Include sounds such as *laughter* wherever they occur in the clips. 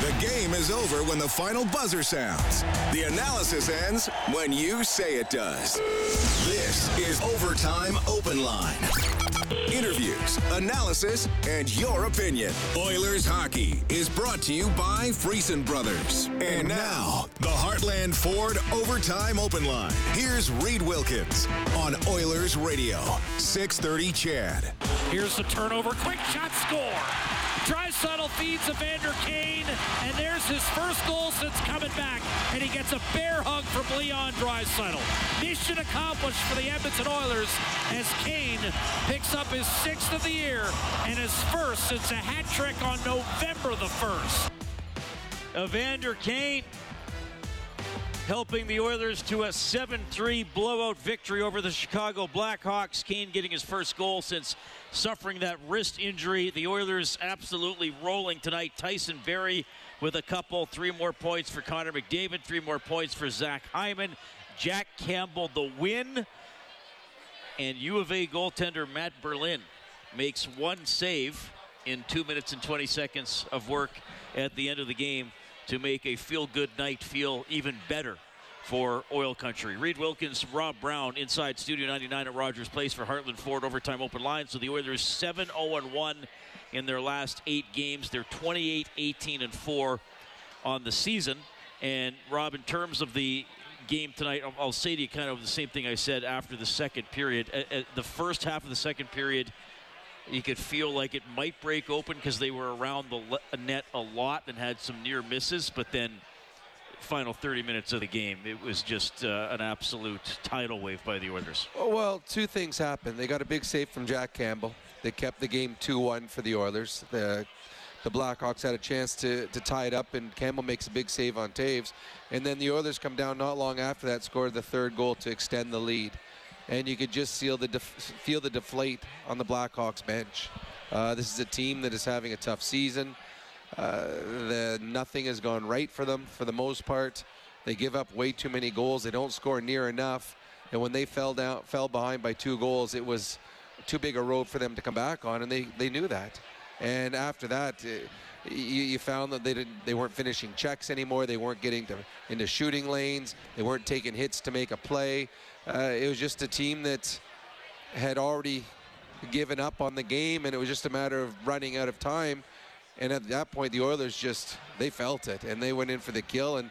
The game is over when the final buzzer sounds. The analysis ends when you say it does. This is Overtime Open Line. Interviews, analysis, and your opinion. Oilers hockey is brought to you by Friesen Brothers. And now, the Heartland Ford Overtime Open Line. Here's Reed Wilkins on Oilers Radio, 630 CHED. Here's the turnover. Quick shot score. Draisaitl feeds Evander Kane, and there's his first goal since coming back. And he gets a bear hug from Leon Draisaitl. Mission accomplished for the Edmonton Oilers as Kane picks up his sixth of the year and his first since a hat trick on November the 1st. Evander Kane helping the Oilers to a 7-3 blowout victory over the Chicago Blackhawks. Kane getting his first goal since suffering that wrist injury. The Oilers absolutely rolling tonight. Tyson Barrie with a couple, three more points for Connor McDavid, three more points for Zach Hyman. Jack Campbell the win. And U of A goaltender Matt Berlin makes one save in two minutes and 20 seconds of work at the end of the game to make a feel good night feel even better for Oil Country. Reed Wilkins, Rob Brown inside Studio 99 at Rogers Place for Heartland Ford Overtime Open Line. So the Oilers 7 0 1 in their last eight games. They're 28 18 and 4 on the season. And Rob, in terms of the game tonight, I'll say to you kind of the same thing I said after the second period. At the first half of the second period, you could feel like it might break open because they were around the net a lot and had some near misses, but then final 30 minutes of the game, it was just uh, an absolute tidal wave by the Oilers. Well, two things happened. They got a big save from Jack Campbell. They kept the game 2-1 for the Oilers. The the Blackhawks had a chance to, to tie it up, and Campbell makes a big save on Toews. And then the Oilers come down not long after that, scored the third goal to extend the lead and you could just feel the def- feel the deflate on the Blackhawks bench. Uh, this is a team that is having a tough season. Uh, the, nothing has gone right for them for the most part. They give up way too many goals. They don't score near enough. And when they fell down, fell behind by two goals, it was too big a road for them to come back on, and they, they knew that. And after that, uh, you, you, found that they didn't, they weren't finishing checks anymore. They weren't getting to, into shooting lanes. They weren't taking hits to make a play. Uh, it was just a team that had already given up on the game, and it was just a matter of running out of time. And at that point, the Oilers just they felt it, and they went in for the kill. And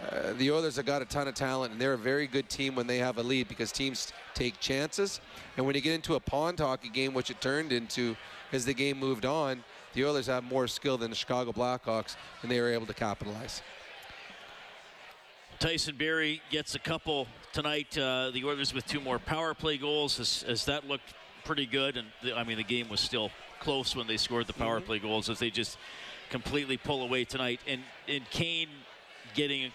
uh, the Oilers have got a ton of talent, and they're a very good team when they have a lead because teams take chances. And when you get into a pond hockey game, which it turned into as the game moved on, the Oilers have more skill than the Chicago Blackhawks, and they were able to capitalize. Tyson Barrie gets a couple tonight. Uh, the Oilers with two more power play goals. As, that looked pretty good, and the, I mean the game was still close when they scored the power mm-hmm. play goals. As they just completely pull away tonight, and and Kane getting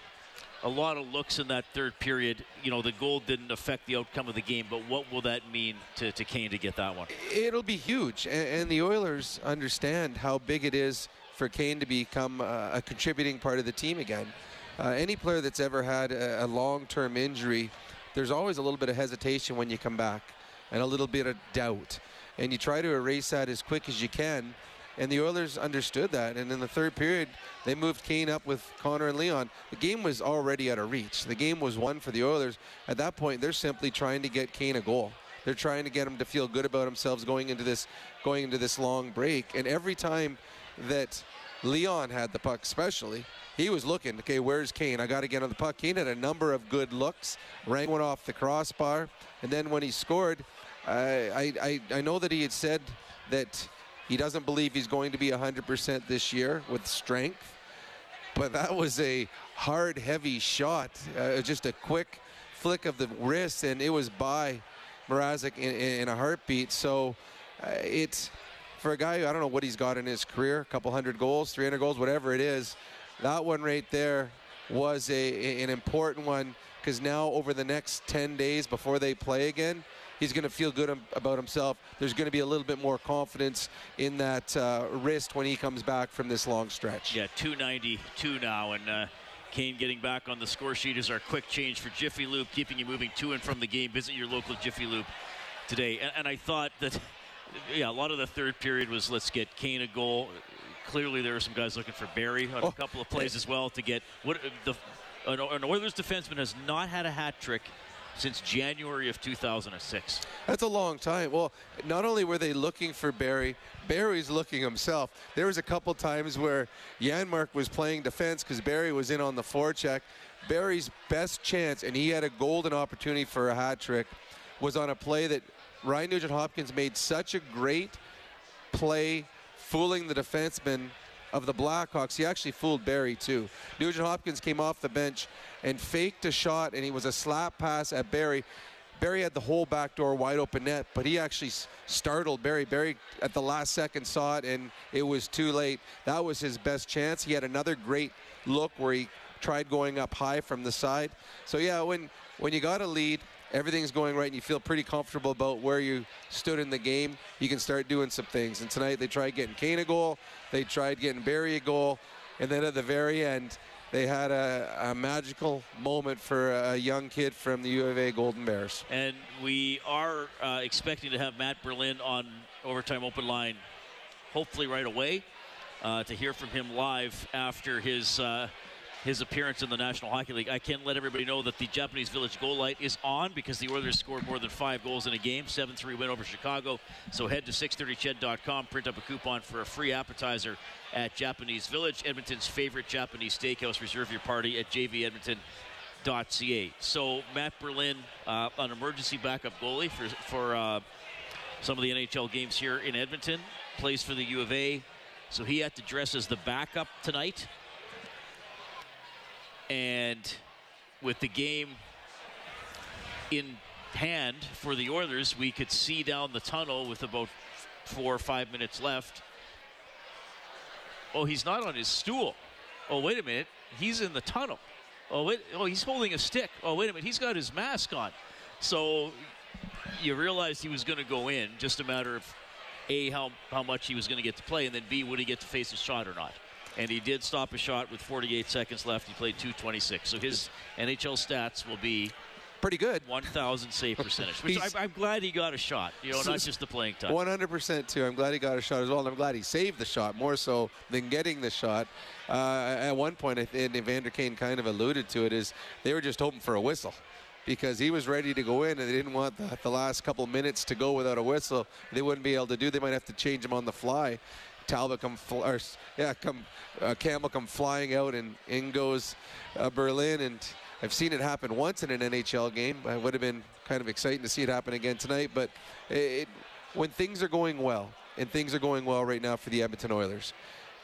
a lot of looks in that third period. You know, the goal didn't affect the outcome of the game, but what will that mean to, to Kane to get that one? It'll be huge, and, and the Oilers understand how big it is for Kane to become uh, a contributing part of the team again. Uh, any player that's ever had a, a long-term injury, there's always a little bit of hesitation when you come back and a little bit of doubt. And you try to erase that as quick as you can. And the Oilers understood that. And in the third period, they moved Kane up with Connor and Leon. The game was already out of reach. The game was won for the Oilers. At that point, they're simply trying to get Kane a goal. They're trying to get him to feel good about themselves going into this going into this long break. And every time that Leon had the puck, especially, he was looking, okay, where's Kane? I got to get on the puck. Kane had a number of good looks, rang one off the crossbar, and then when he scored, I, I, I know that he had said that he doesn't believe he's going to be 100% this year with strength, but that was a hard, heavy shot, uh, just a quick flick of the wrist, and it was by Mrazek in, in a heartbeat. So uh, it's for a guy, I don't know what he's got in his career, a couple hundred goals, 300 goals, whatever it is. That one right there was a, an important one because now over the next 10 days before they play again, he's going to feel good about himself. There's going to be a little bit more confidence in that uh, wrist when he comes back from this long stretch. Yeah, 292 now, and uh, Kane getting back on the score sheet is our quick change for Jiffy Lube, keeping you moving to and from the game. Visit your local Jiffy Lube today. And, and I thought that, yeah, a lot of the third period was let's get Kane a goal. Clearly, there were some guys looking for Barrie on oh, a couple of plays as well to get what the an Oilers defenseman has not had a hat trick since January of 2006. That's a long time. Well, not only were they looking for Barrie, Barrie's looking himself. There was a couple times where Janmark was playing defense because Barrie was in on the forecheck. Barrie's best chance, and he had a golden opportunity for a hat trick, was on a play that Ryan Nugent Hopkins made such a great play, fooling the defenseman of the Blackhawks. He actually fooled Barrie too. Nugent Hopkins came off the bench and faked a shot, and he was a slap pass at Barrie. Barrie had the whole back door wide open net, but he actually startled Barrie. Barrie at the last second saw it, and it was too late. That was his best chance. He had another great look where he tried going up high from the side. So yeah, when when you got a lead, everything's going right, and you feel pretty comfortable about where you stood in the game, you can start doing some things. And tonight they tried getting Kane a goal. They tried getting Barrie a goal, and then at the very end, they had a, a, magical moment for a young kid from the U of A Golden Bears. And we are uh, expecting to have Matt Berlin on Overtime Open Line hopefully right away uh, to hear from him live after his. Uh, his appearance in the National Hockey League. I can let everybody know that the Japanese Village goal light is on because the Oilers scored more than five goals in a game, 7-3 win over Chicago. So head to 630ched.com, print up a coupon for a free appetizer at Japanese Village, Edmonton's favorite Japanese steakhouse. Reserve your party at jvedmonton.ca. So Matt Berlin, uh, an emergency backup goalie for for uh, some of the NHL games here in Edmonton, plays for the U of A. So he had to dress as the backup tonight. And with the game in hand for the Oilers, we could see down the tunnel with about four or five minutes left. Oh, he's not on his stool. Oh, wait a minute. He's in the tunnel. Oh, wait. Oh, he's holding a stick. Oh, wait a minute. He's got his mask on. So you realized he was going to go in. Just a matter of A, how, how much he was going to get to play, and then B, would he get to face a shot or not? And he did stop a shot with 48 seconds left. He played 226. So his NHL stats will be pretty good. 1,000 save *laughs* percentage, which I, am glad he got a shot. You know, not just the playing time. 100% too. I'm glad he got a shot as well, and I'm glad he saved the shot more so than getting the shot. Uh, at one point, and Evander Kane kind of alluded to it, is they were just hoping for a whistle because he was ready to go in and they didn't want the, the last couple minutes to go without a whistle. They wouldn't be able to do. They might have to change him on the fly. Talbot come, fl- or, yeah, come, uh, Campbell come flying out, and in goes uh, Berlin. And I've seen it happen once in an NHL game. It would have been kind of exciting to see it happen again tonight. But it, when things are going well, and things are going well right now for the Edmonton Oilers,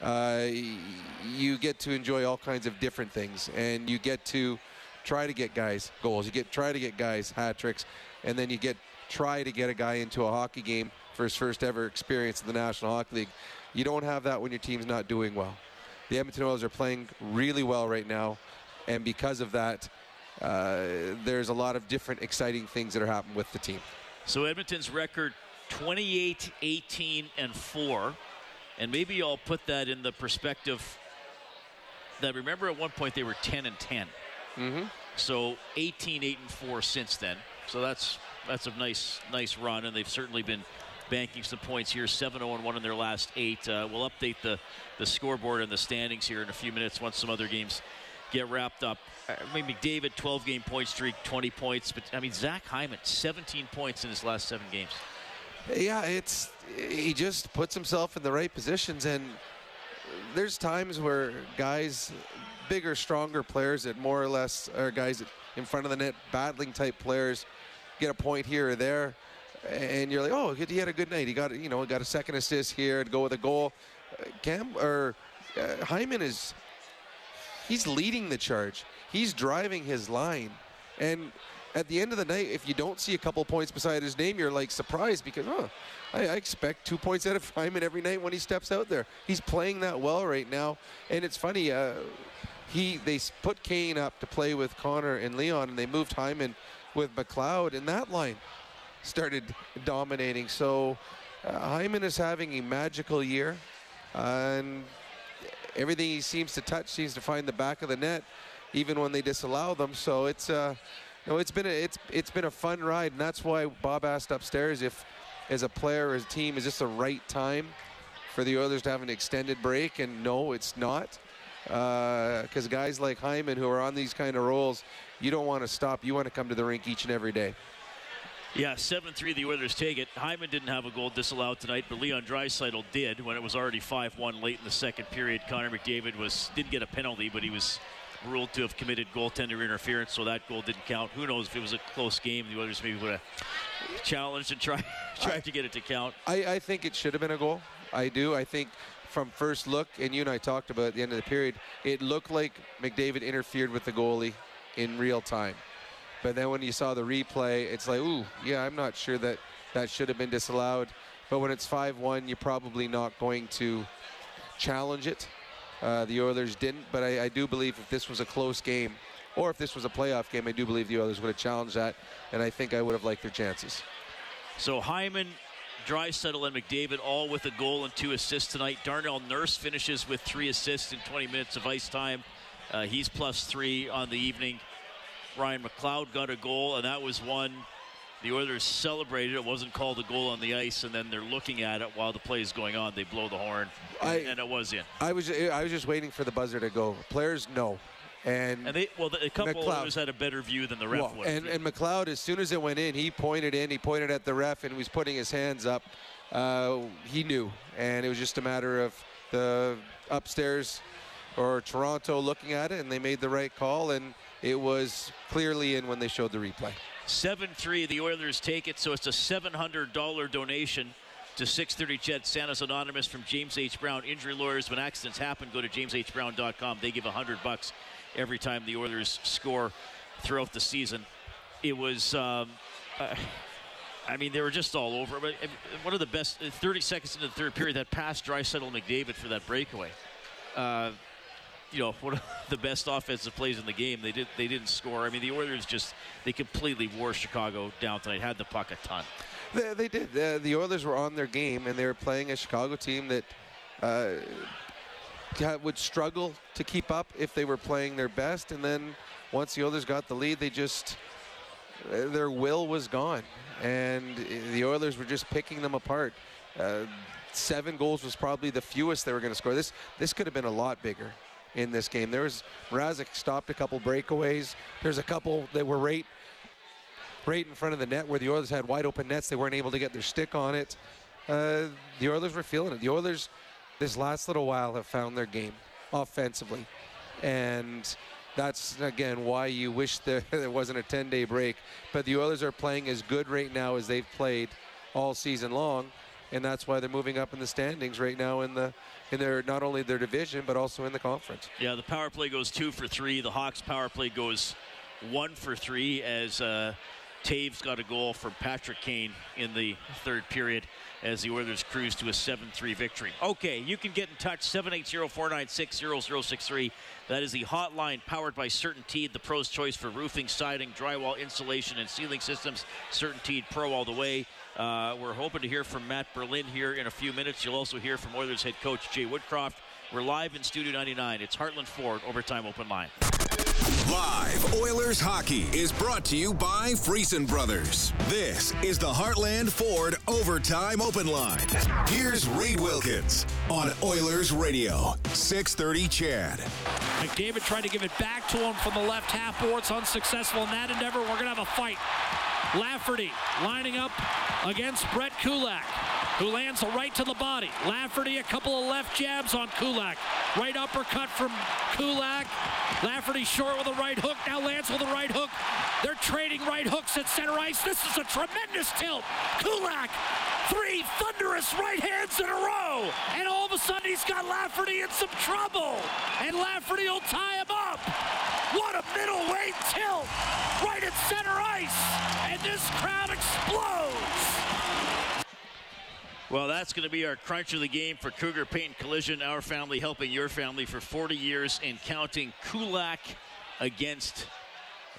uh, you get to enjoy all kinds of different things, and you get to try to get guys goals. You get try to get guys hat tricks, and then you get try to get a guy into a hockey game for his first ever experience in the National Hockey League. You don't have that when your team's not doing well. The Edmonton Oilers are playing really well right now, and because of that, uh, there's a lot of different exciting things that are happening with the team. So Edmonton's record 28, 18, and 4. And maybe I'll put that in the perspective that remember at one point they were 10 and 10. Mm-hmm. So 18, 8, and 4 since then. So that's that's a nice nice run, and they've certainly been banking some points here. 7 0 1 in their last eight. Uh, we'll update the, the scoreboard and the standings here in a few minutes once some other games get wrapped up. Uh, I mean, McDavid, 12 game point streak, 20 points. But, I mean, Zach Hyman, 17 points in his last seven games. Yeah, it's he just puts himself in the right positions, and there's times where guys, bigger, stronger players that more or less are guys in front of the net, battling type players, get a point here or there and you're like, oh, he had a good night. He got you know got a second assist here to go with a goal. Uh, Cam or uh, Hyman is he's leading the charge. He's driving his line, and at the end of the night, if you don't see a couple points beside his name, you're like surprised because, oh, I, I expect two points out of *laughs* Hyman every night when he steps out there. He's playing that well right now, and it's funny. Uh, he they put Kane up to play with Connor and Leon, and they moved Hyman with McLeod, in that line started dominating. So uh, Hyman is having a magical year, and everything he seems to touch seems to find the back of the net, even when they disallow them. So it's uh, know, it's been a it's it's been a fun ride, and that's why Bob asked upstairs if, as a player, as a team, is this the right time for the Oilers to have an extended break? And no, it's not, because uh, guys like Hyman who are on these kind of roles, you don't want to stop. You want to come to the rink each and every day. Yeah, 7-3 the Oilers take it. Hyman didn't have a goal disallowed tonight, but Leon Draisaitl did when it was already 5-1 late in the second period. Connor McDavid was didn't get a penalty, but he was ruled to have committed goaltender interference, so that goal didn't count. Who knows if it was a close game, the Oilers maybe would have challenged and tried, *laughs* tried to get it to count. I, I think it should have been a goal. I do. I think from first look, and you and I talked about at the end of the period, it looked like McDavid interfered with the goalie in real time. But then when you saw the replay, it's like, ooh, yeah, I'm not sure that that should have been disallowed. But when it's 5-1, you're probably not going to challenge it. Uh, the Oilers didn't, but I, I, do believe if this was a close game, or if this was a playoff game, I do believe the Oilers would have challenged that, and I think I would have liked their chances. So Hyman, Draisaitl, and McDavid all with a goal and two assists tonight. Darnell Nurse finishes with three assists in 20 minutes of ice time. Uh, he's plus three on the evening. Ryan McLeod got a goal, and that was one the Oilers celebrated. It wasn't called a goal on the ice, and then they're looking at it while the play is going on. They blow the horn, and, I, and it was in. I was I was just waiting for the buzzer to go. Players no. And, and they well, a couple McLeod, others had a better view than the ref well, And, and McLeod, as soon as it went in, he pointed in. He pointed at the ref and he was putting his hands up. Uh, he knew, and it was just a matter of the upstairs or Toronto looking at it, and they made the right call, and it was clearly in when they showed the replay. 7 3, the Oilers take it, so it's a $700 donation to 630 CHED Santa's Anonymous from James H. Brown. Injury lawyers, when accidents happen, go to jameshbrown.com. They give 100 bucks every time the Oilers score throughout the season. It was. Um, uh, I mean, they were just all over. But uh, one of the best, uh, 30 seconds into the third period, that pass Draisaitl McDavid for that breakaway. Uh, you know one of *laughs* the best offensive plays in the game. They did they didn't score. I mean the Oilers just they completely wore Chicago down tonight. Had the puck a ton. They, they did. The, Oilers were on their game and they were playing a Chicago team that. Uh, would struggle to keep up if they were playing their best, and then once the Oilers got the lead, they just their will was gone, and the Oilers were just picking them apart. Uh, seven goals was probably the fewest they were going to score. This this could have been a lot bigger in this game. There was Mrazek stopped a couple breakaways. There's a couple that were right right in front of the net where the Oilers had wide open nets. They weren't able to get their stick on it. Uh, the Oilers were feeling it. The Oilers, this last little while, have found their game offensively, and that's again why you wish *laughs* there, there wasn't a 10-day break. But the Oilers are playing as good right now as they've played all season long, and that's why they're moving up in the standings right now in the in their not only their division but also in the conference. Yeah, the power play goes two for three. The Hawks power play goes one for three as uh, Toews got a goal from Patrick Kane in the third period as the Oilers cruise to a 7-3 victory. Okay, you can get in touch 780-496-0063. That is the hotline powered by CertainTeed, the pro's choice for roofing, siding, drywall, insulation, and ceiling systems. CertainTeed Pro all the way. Uh, we're hoping to hear from Matt Berlin here in a few minutes. You'll also hear from Oilers head coach Jay Woodcroft. We're live in Studio 99. It's Heartland Ford Overtime Open Line. Live Oilers hockey is brought to you by Friesen Brothers. This is the Heartland Ford Overtime Open Line. Here's Reed Wilkins on Oilers Radio, 630 CHED. McDavid tried to give it back to him from the left half boards, unsuccessful in that endeavor. We're going to have a fight. Lafferty lining up against Brett Kulak, who lands a right to the body. Lafferty, a couple of left jabs on Kulak. Right uppercut from Kulak. Lafferty short with a right hook, now lands with a right hook. They're trading right hooks at center ice. This is a tremendous tilt. Kulak three thunderous right hands in a row. And all of a sudden he's got Lafferty in some trouble. And Lafferty will tie him up. What a middleweight tilt right at center ice. And this crowd explodes. Well, that's going to be our crunch of the game for Cougar Paint Collision. Our family helping your family for 40 years and counting. Kulak against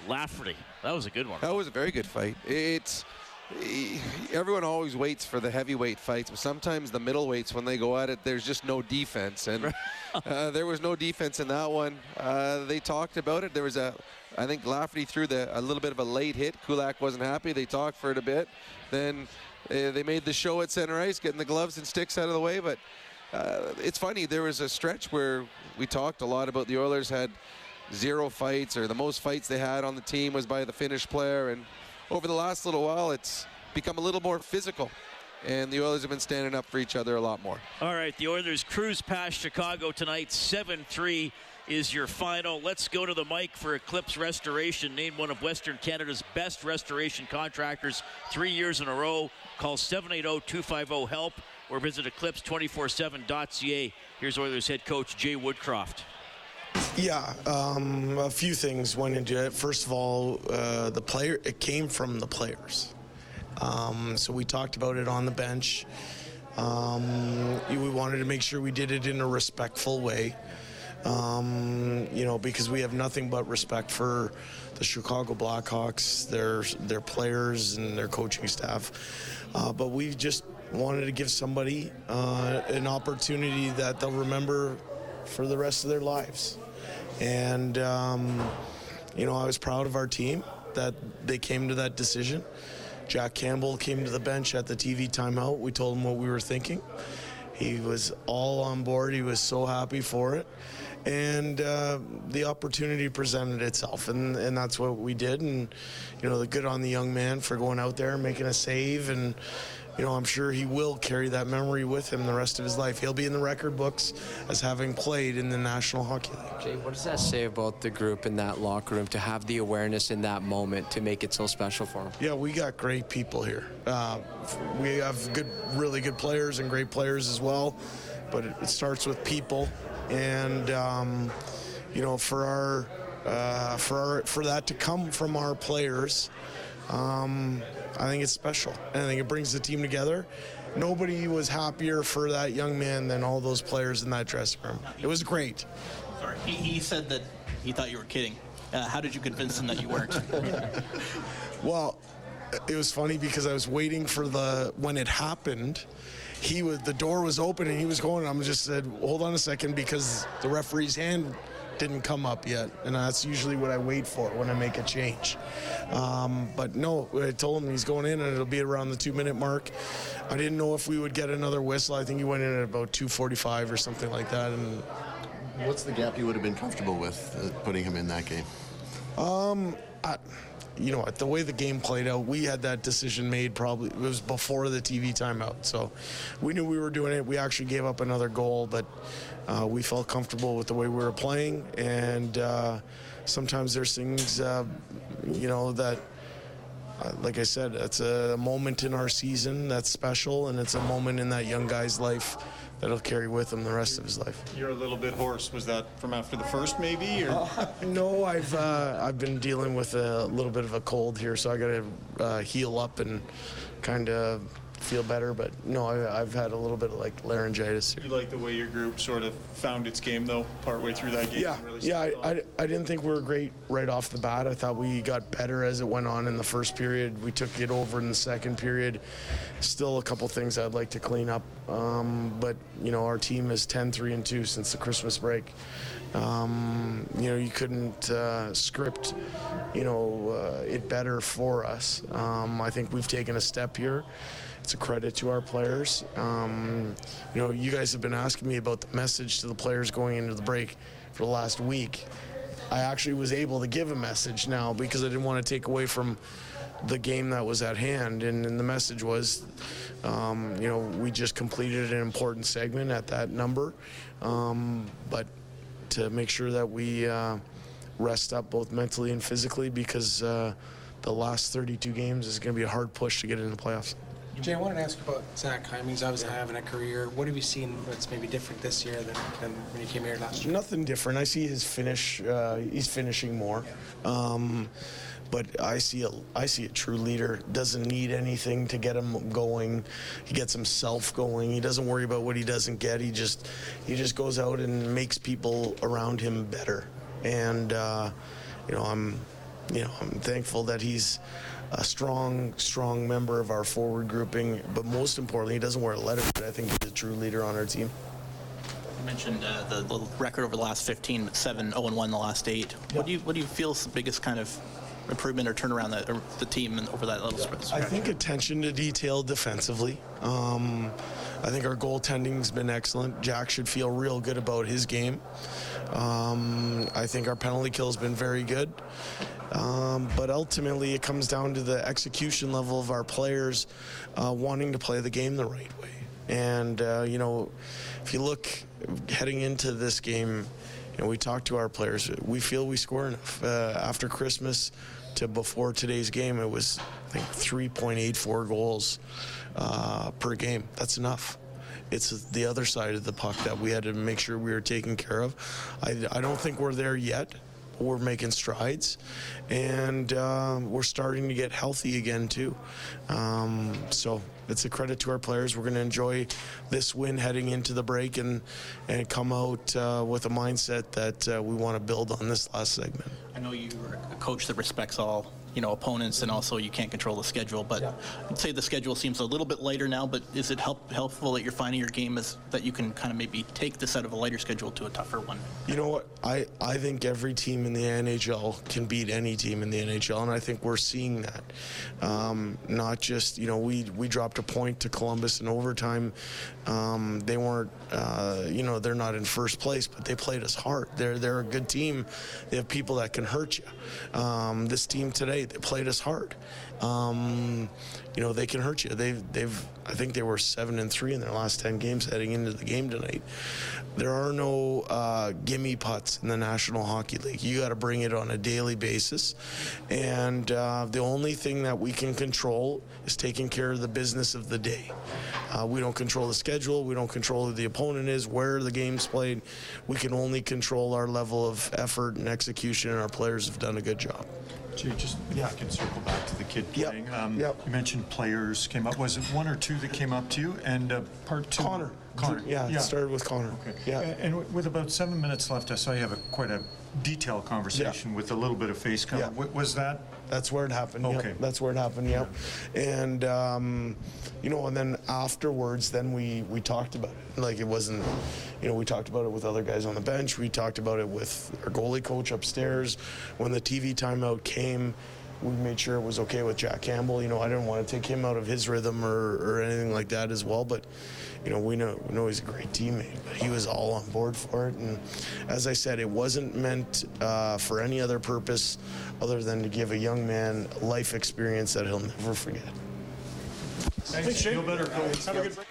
Lafferty. That was a good one. That was a very good fight. It's everyone always waits for the heavyweight fights, but sometimes the middleweights, when they go at it, there's just no defense, and uh, there was no defense in that one. Uh, they talked about it. There was a, I think Lafferty threw the a little bit of a late hit. Kulak wasn't happy. They talked for it a bit. Then uh, they made the show at center ice, getting the gloves and sticks out of the way. But uh, it's funny. There was a stretch where we talked a lot about the Oilers had zero fights, or the most fights they had on the team was by the Finnish player. And over the last little while, it's become a little more physical. And the Oilers have been standing up for each other a lot more. All right, the Oilers cruise past Chicago tonight, 7 3 is your final. Let's go to the mic for Eclipse Restoration, named one of Western Canada's best restoration contractors three years in a row. Call 780-250-HELP or visit eclipse247.ca. Here's Oilers head coach Jay Woodcroft. Yeah, um, a few things went into it. First of all, uh, the player it came from the players. Um, so we talked about it on the bench. Um, we wanted to make sure we did it in a respectful way. Um, you know, because we have nothing but respect for the Chicago Blackhawks, their their players and their coaching staff. Uh, but we just wanted to give somebody uh, an opportunity that they'll remember for the rest of their lives. And um, you know, I was proud of our team that they came to that decision. Jack Campbell came to the bench at the TV timeout. We told him what we were thinking. He was all on board. He was so happy for it and uh, the opportunity presented itself, and, and that's what we did. And you know, the good on the young man for going out there, making a save, and you know, I'm sure he will carry that memory with him the rest of his life. He'll be in the record books as having played in the National Hockey League. Jay, what does that say about the group in that locker room to have the awareness in that moment to make it so special for them? Yeah, we got great people here. Uh, we have good, really good players and great players as well, but it, it starts with people and um, you know for our uh, for our, for that to come from our players, um, I think it's special, and I think it brings the team together. Nobody was happier for that young man than all those players in that dressing room. It was great. Sorry, he, he said that he thought you were kidding. Uh, how did you convince him that you weren't? *laughs* well, it was funny because I was waiting for the when it happened he was the door was open and he was going. I'm just said, hold on a second because the referee's hand didn't come up yet, and that's usually what I wait for when I make a change. Um, but no, I told him he's going in, and it'll be around the two-minute mark. I didn't know if we would get another whistle. I think he went in at about 2:45 or something like that. And what's the gap you would have been comfortable with uh, putting him in that game? Um, I, you know, the way the game played out, we had that decision made probably, it was before the TV timeout. So we knew we were doing it. We actually gave up another goal, but uh, we felt comfortable with the way we were playing. And uh, sometimes there's things, uh, you know, that, uh, like I said, it's a moment in our season that's special, and it's a moment in that young guy's life that he'll carry with him the rest of his life. You're a little bit hoarse. Was that from after the first, maybe? Or? Uh, no, I've uh, I've been dealing with a little bit of a cold here, so I got to uh, heal up and kind of feel better. But no, I, have had a little bit of like laryngitis. You like the way your group sort of found its game though, partway through that game. Yeah, really yeah. I, I, I, didn't think we were great right off the bat. I thought we got better as it went on in the first period. We took it over in the second period. Still a couple things I'd like to clean up. Um, but you know, our team is 10-3 and 2 since the Christmas break. Um, you know, you couldn't uh, script, you know, uh, it better for us. Um, I think we've taken a step here it's a credit to our players. Um, you know, you guys have been asking me about the message to the players going into the break for the last week. I actually was able to give a message now because I didn't want to take away from the game that was at hand. And, and the message was, um, you know, we just completed an important segment at that number, um, but to make sure that we uh, rest up both mentally and physically because uh, the last 32 games is going to be a hard push to get into the playoffs Jay, I wanted to ask you about Zach Hyman. He's obviously having a career. What have you seen that's maybe different this year than, than when you came here last year? Nothing different. I see his finish. Uh, he's finishing more. Um, but I see a I see a true leader. Doesn't need anything to get him going. He gets himself going. He doesn't worry about what he doesn't get. He just he just goes out and makes people around him better. And uh, you know I'm you know I'm thankful that he's a strong strong member of our forward grouping. But most importantly, he doesn't wear a letter. But I think he's a true leader on our team. You mentioned uh, the, the record over the last 15, 7 0 1 in the last eight. What do you what do you feel is the biggest kind of improvement or turnaround that or the team over that little stretch? I think attention to detail defensively. Um, I think our goaltending's been excellent. Jack should feel real good about his game. Um, I think our penalty kill has been very good. Um, but ultimately, it comes down to the execution level of our players uh, wanting to play the game the right way. And, uh, you know, if you look heading into this game, you know, we talked to our players. We feel we score enough. Uh, after Christmas to before today's game, it was, I think, 3.84 goals uh, per game. That's enough it's the other side of the puck that we had to make sure we were taking care of. I, I don't think we're there yet. We're making strides, and uh, we're starting to get healthy again too. Um, so it's a credit to our players. We're going to enjoy this win heading into the break and and come out uh, with a mindset that uh, we want to build on this last segment. I know you're a coach that respects all you know opponents and also you can't control the schedule but I'd say the schedule seems a little bit lighter now but is it help, helpful that you're finding your game is that you can kind of maybe take this out of a lighter schedule to a tougher one You know what? I, I think every team in the NHL can beat any team in the NHL, and I think we're seeing that. Um, not just, you know, we, we dropped a point to Columbus in overtime. Um, they weren't, uh, you know, they're not in first place, but they played us hard. They're, they're a good team. They have people that can hurt you. Um, this team today, they played us hard. Um, you know, they can hurt you. They've, they've, I think they were seven and three in their last 10 games heading into the game tonight. There are no uh, gimme putts in the National Hockey League. You got to bring it on a daily basis. And uh, the only thing that we can control is taking care of the business of the day. Uh, we don't control the schedule. We don't control who the opponent is, where the game's played. We can only control our level of effort and execution, and our players have done a good job. Jay, just if I can circle back to the kid Yep. playing. Um, Yep. You mentioned players came up. Was it one or two that came up to you? And uh, part two. Connor. Connor. Yeah, it started with Connor. Okay. Yeah. A- And with about seven minutes left, I saw you have a, quite a detailed conversation with a little bit of face cover. Yeah. Was that? That's where it happened. yep. Okay. That's where it happened. Yep. And um, you know, and then afterwards, then we we talked about it. Like it wasn't, you know, we talked about it with other guys on the bench. We talked about it with our goalie coach upstairs. When the TV timeout came, we made sure it was okay with Jack Campbell. You know, I didn't want to take him out of his rhythm or, or anything like that as well. But you know, we know we know he's a great teammate. But he was all on board for it. And as I said, it wasn't meant uh, for any other purpose other than to give a young man life experience that he'll never forget. Thanks, Feel better, coach. Have a good break.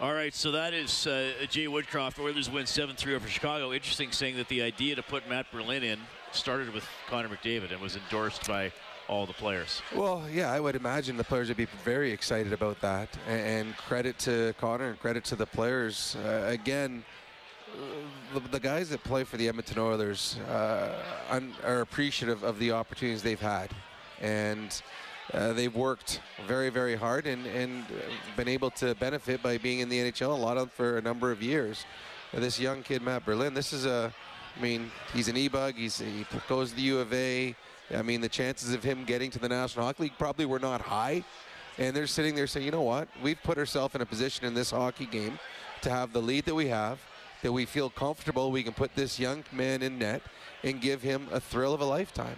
All right, so that is uh, Jay Woodcroft. Oilers win 7 3 over Chicago. Interesting saying that the idea to put Matt Berlin in started with Connor McDavid and was endorsed by all the players. Well, yeah, I would imagine the players would be very excited about that. And, credit to Connor and credit to the players. Uh, again, the, the guys that play for the Edmonton Oilers uh, un, are appreciative of the opportunities they've had. And uh, they've worked very, very hard and, and been able to benefit by being in the NHL a lot of for a number of years. This young kid, Matt Berlin, this is a, I mean, he's an e-bug. He's, he goes to the U of A. I mean, the chances of him getting to the National Hockey League probably were not high. And they're sitting there saying, you know what? We've put ourselves in a position in this hockey game to have the lead that we have, that we feel comfortable we can put this young man in net and give him a thrill of a lifetime.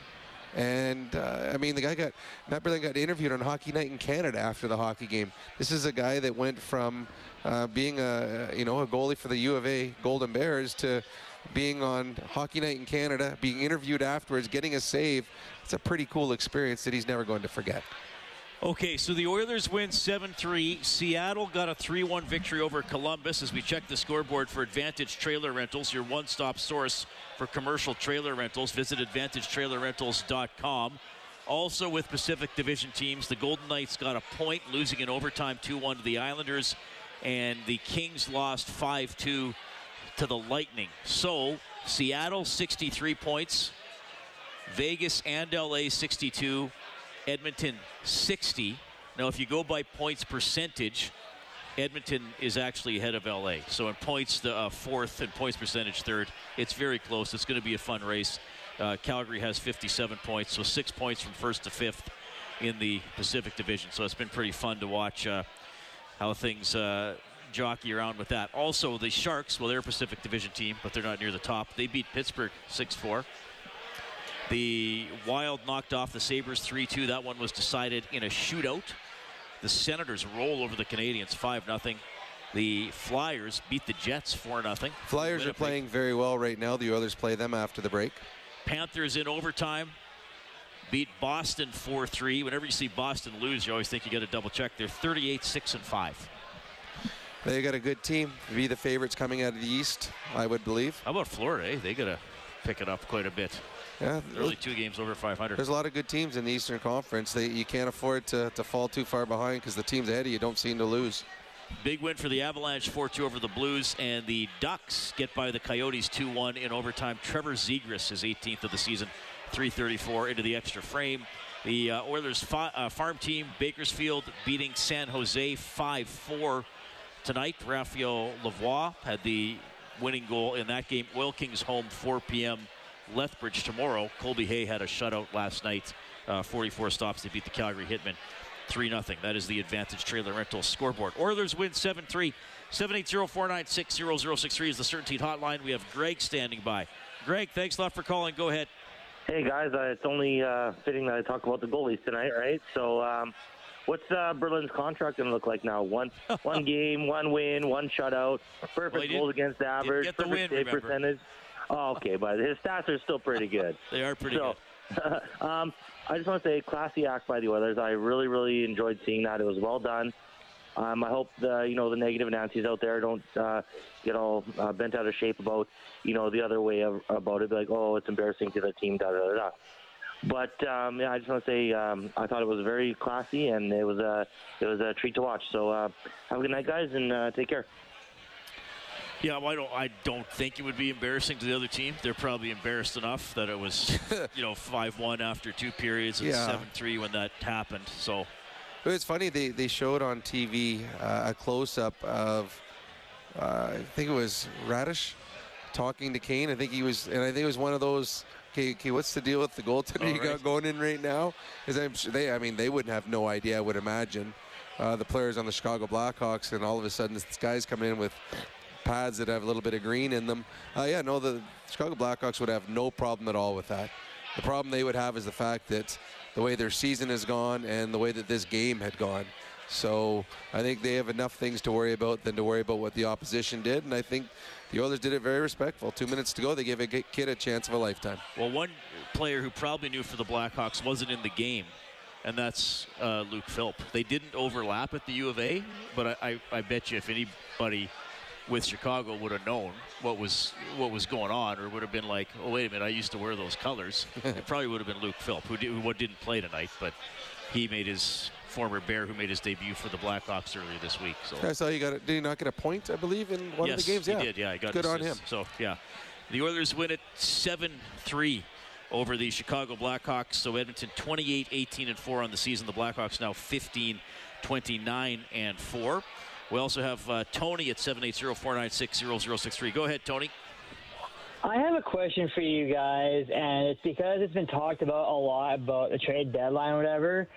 And uh, I mean, the guy got Matt Berlin got interviewed on Hockey Night in Canada after the hockey game. This is a guy that went from uh, being a you know a goalie for the U of A Golden Bears to being on Hockey Night in Canada, being interviewed afterwards, getting a save. It's a pretty cool experience that he's never going to forget. Okay, so the Oilers win 7 3. Seattle got a 3 1 victory over Columbus as we check the scoreboard for Advantage Trailer Rentals, your one stop source for commercial trailer rentals. Visit AdvantageTrailerRentals.com. Also with Pacific Division teams, the Golden Knights got a point, losing in overtime 2-1 to the Islanders, and the Kings lost 5-2 to the Lightning. So Seattle 63 points, Vegas and LA 62, Edmonton 60. Now, if you go by points percentage, Edmonton is actually ahead of LA. So in points, the uh, fourth, and points percentage third. It's very close. It's going to be a fun race. Uh, Calgary has 57 points, so six points from first to fifth in the Pacific Division. So it's been pretty fun to watch uh, how things uh, jockey around with that. Also, the Sharks, well, they're a Pacific Division team, but they're not near the top. They beat Pittsburgh 6 4. The Wild knocked off the Sabres 3 2. That one was decided in a shootout. The Senators roll over the Canadiens 5 0. The Flyers beat the Jets 4 0. Flyers are playing very well right now. The Oilers play them after the break. Panthers in overtime beat Boston 4 3. Whenever you see Boston lose, you always think you got to double check. They're 38 6 and 5. They got a good team. Be the favorites coming out of the East, I would believe. How about Florida? Eh? They got to pick it up quite a bit. Yeah, only two games over 500. There's a lot of good teams in the Eastern Conference. They, you can't afford to, to fall too far behind because the teams ahead of you don't seem to lose. Big win for the Avalanche, 4-2 over the Blues, and the Ducks get by the Coyotes 2-1 in overtime. Trevor Zegras is 18th of the season, 334 into the extra frame. The uh, Oilers fa- uh, farm team, Bakersfield, beating San Jose 5-4 tonight. Raphael Lavoie had the winning goal in that game. Oil Kings home 4 p.m. Lethbridge tomorrow. Colby Hay had a shutout last night. Uh, 44 stops. They beat the Calgary Hitmen 3 0. That is the Advantage Trailer Rental scoreboard. Oilers win 7 3. 780 496 0063 is the CertainTeed hotline. We have Greg standing by. Greg, thanks a lot for calling. Go ahead. Hey, guys. Uh, it's only uh, fitting that I talk about the goalies tonight, right? So, um, what's uh, Berlin's contract going to look like now? One *laughs* one game, one win, one shutout, perfect well, goals against average, perfect win, save remember. percentage. Oh, okay, but his stats are still pretty good. *laughs* they are pretty so, good. *laughs* um, I just want to say, classy act by the Oilers. I really, really enjoyed seeing that. It was well done. Um, I hope the you know the negative Nancy's out there don't uh, get all uh, bent out of shape about you know the other way of, about it. Like, oh, it's embarrassing to the team. Da da da. da. But um, yeah, I just want to say um, I thought it was very classy and it was a it was a treat to watch. So uh, have a good night, guys, and uh, take care. Yeah, well, I don't. I don't think it would be embarrassing to the other team. They're probably embarrassed enough that it was, *laughs* you know, five-one after two periods and Yeah. seven-three when that happened. So It was funny. They, they showed on TV uh, a close up of, uh, I think it was Raddysh talking to Kane. I think he was, and I think it was one of those. Okay, okay what's the deal with the goaltender Oh, you got going in right now? Because I'm sure they, I mean, they wouldn't have no idea. I would imagine uh, the players on the Chicago Blackhawks, and all of a sudden this guy's coming in with pads that have a little bit of green in them. Uh, yeah, no, the Chicago Blackhawks would have no problem at all with that. The problem they would have is the fact that the way their season has gone and the way that this game had gone. So I think they have enough things to worry about than to worry about what the opposition did. And I think the Oilers did it very respectful. Two minutes to go, they gave a kid a chance of a lifetime. Well, one player who probably knew for the Blackhawks wasn't in the game, and that's uh, Luke Philp. They didn't overlap at the U of A, but I, I, I bet you if anybody with Chicago would have known what was what was going on, or would have been like, "Oh, wait a minute, I used to wear those colors," *laughs* it probably would have been Luke Philp, who, did, who didn't play tonight, but he made his former Bear, who made his debut for the Blackhawks earlier this week. So I saw you got it. Did he not get a point? I believe in one yes, of the games. Yeah, he did. Yeah, he got good an on him. So yeah, the Oilers win it seven three over the Chicago Blackhawks. So Edmonton 28, 18 and four on the season. The Blackhawks now 15, 29 and four. We also have uh, Tony at 780-496-0063. Go ahead, Tony. I have a question for you guys, and it's because it's been talked about a lot about the trade deadline or whatever.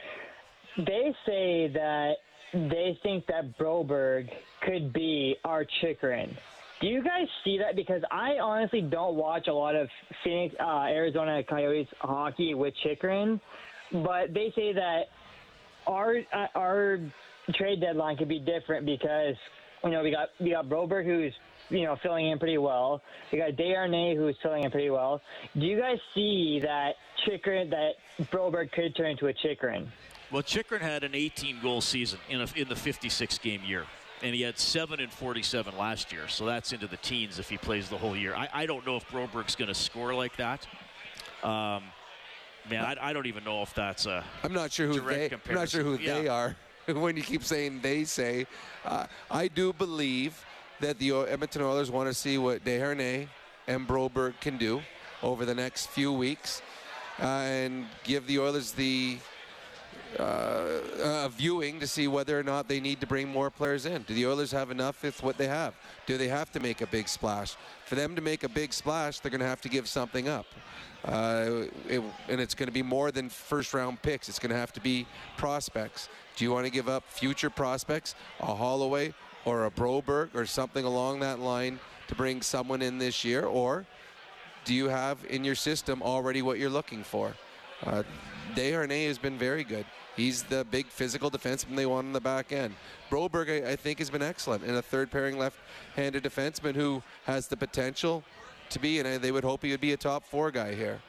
They say that they think that Broberg could be our Chychrun. Do you guys see that? Because I honestly don't watch a lot of Phoenix, uh, Arizona Coyotes hockey with Chychrun, but they say that our uh, our trade deadline could be different because you know we got we got Broberg who's you know filling in pretty well. We got Desharnais who's filling in pretty well. Do you guys see that Chychrun that Broberg could turn into a Chychrun? Well, Chychrun had an 18 goal season in, a, in the 56 game year, and he had 7 and 47 last year, so that's into the teens if he plays the whole year. I, I don't know if Broberg's going to score like that. Um, Man, I, I don't even know if that's a. I'm not sure who direct they. I'm not sure who comparison. they are. *laughs* when you keep saying they say, uh, I do believe that the Edmonton Oilers want to see what Desharnais and Broberg can do over the next few weeks, uh, and give the Oilers the uh, uh, viewing to see whether or not they need to bring more players in. Do the Oilers have enough with what they have? Do they have to make a big splash? For them to make a big splash, they're going to have to give something up. Uh, it- and it's going to be more than first round picks. It's going to have to be prospects. Do you want to give up future prospects, a Holloway or a Broberg or something along that line to bring someone in this year? Or do you have in your system already what you're looking for? Uh, has been very good. He's the big physical defenseman they want on the back end. Broberg, I, I think, has been excellent and a third pairing left-handed defenseman who has the potential to be, and they would hope he would be a top four guy here.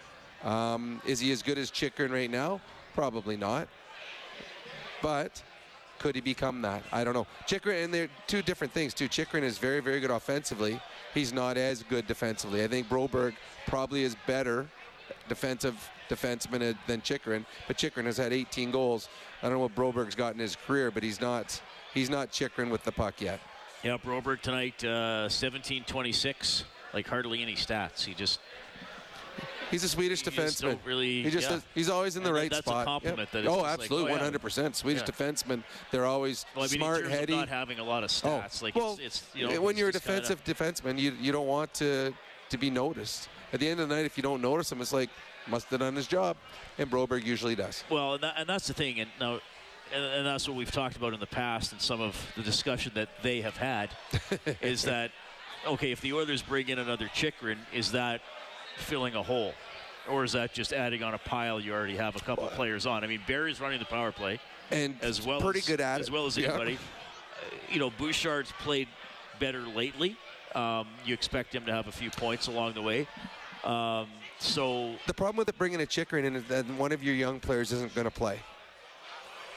Um, is he as good as Chychrun right now? Probably not. But could he become that? I don't know. Chychrun, and they're two different things too. Chychrun is very, very good offensively. He's not as good defensively. I think Broberg probably is better defensive defenseman than Chychrun, but Chychrun has had 18 goals. I don't know what Broberg's got in his career, but he's not he's not Chychrun with the puck yet. Yeah, Broberg tonight, uh, 17-26. Like hardly any stats. He just He's a Swedish just defenseman. don't really- he just yeah. he's always in the And right that's a spot. compliment Yep. that oh, just absolutely, oh, yeah. 100%. Swedish Yeah. defensemen, they're always well, I mean, smart, heady. not having a lot of Oh, stats. like well, it's, it's you know when you're a just kinda- defensive defenseman, you you don't want to to be noticed. At the end of the night, if you don't notice him, it's like must have done his job, and Broberg usually does. Well, and, that, and that's the thing, and now, and, and that's what we've talked about in the past, and some of the discussion that they have had *laughs* is that okay, if the Oilers bring in another Chychrun, is that filling a hole, or is that just adding on a pile you already have a couple players on? I mean, Barrie's running the power play, and as well pretty as, good at as well as Yeah. anybody. Uh, You know, Bouchard's played better lately. Um, you expect him to have a few points along the way. Um, so The problem with bringing a Chychrun in is that one of your young players isn't going to play.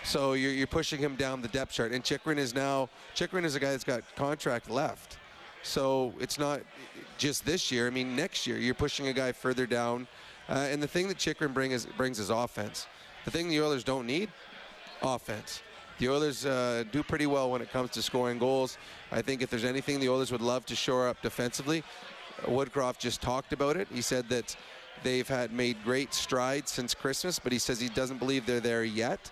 So you're, you're pushing him down the depth chart. And Chychrun is now, Chychrun is a guy that's got contract left. So it's not just this year. I mean, next year, you're pushing a guy further down. Uh, and the thing that Chychrun bring is, brings is offense. The thing the Oilers don't need, offense. The Oilers uh, do pretty well when it comes to scoring goals. I think if there's anything the Oilers would love to shore up defensively, Woodcroft just talked about it. He said that they've had made great strides since Christmas, but he says he doesn't believe they're there yet.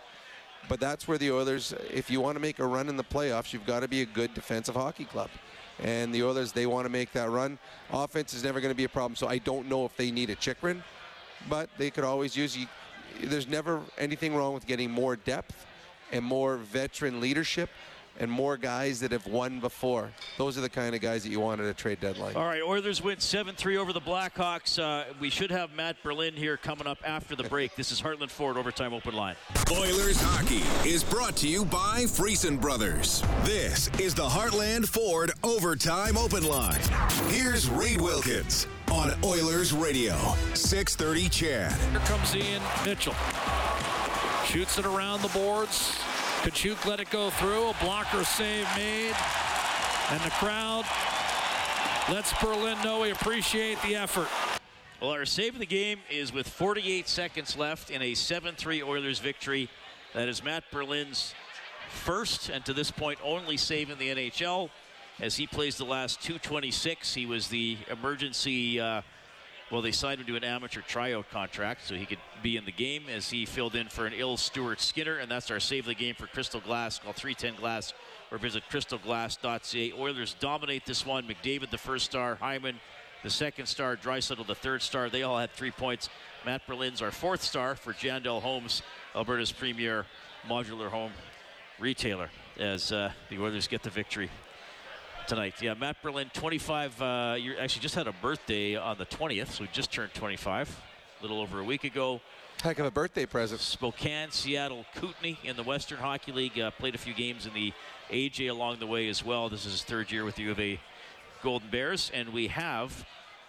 But that's where the Oilers, if you want to make a run in the playoffs, you've got to be a good defensive hockey club. And the Oilers, they want to make that run. Offense is never going to be a problem, so I don't know if they need a Chychrun, but they could always use. You, there's never anything wrong with getting more depth and more veteran leadership and more guys that have won before. Those are the kind of guys that you want at a trade deadline. All right, Oilers win 7-3 over the Blackhawks. Uh, we should have Matt Berlin here coming up after the break. This is Heartland Ford Overtime Open Line. Oilers hockey is brought to you by Friesen Brothers. This is the Heartland Ford Overtime Open Line. Here's Reed Wilkins on Oilers Radio, 630 CHED. Here comes Ian Mitchell. Shoots it around the boards. Katchouk let it go through. A blocker save made. And the crowd lets Berlin know we appreciate the effort. Well, our save of the game is with 48 seconds left in a 7-3 Oilers victory. That is Matt Berlin's first and to this point only save in the NHL as he plays the last 226. He was the emergency uh, well, they signed him to an amateur tryout contract so he could be in the game as he filled in for an ill Stuart Skinner, and that's our save the game for Crystal Glass. Call 310 Glass or visit crystalglass.ca. Oilers dominate this one. McDavid, the first star. Hyman, the second star. Draisaitl, the third star. They all had three points. Matt Berlin's our fourth star for Jandel Homes, Alberta's premier modular home retailer, as uh, the Oilers get the victory tonight. Yeah, Matt Berlin, 25. Uh, you actually just had a birthday on the 20th, so he just turned 25, a little over a week ago. Heck of a birthday present. Spokane, Seattle, Kootenay in the Western Hockey League. Uh, played a few games in the AJ along the way as well. This is his third year with the U of A Golden Bears, and we have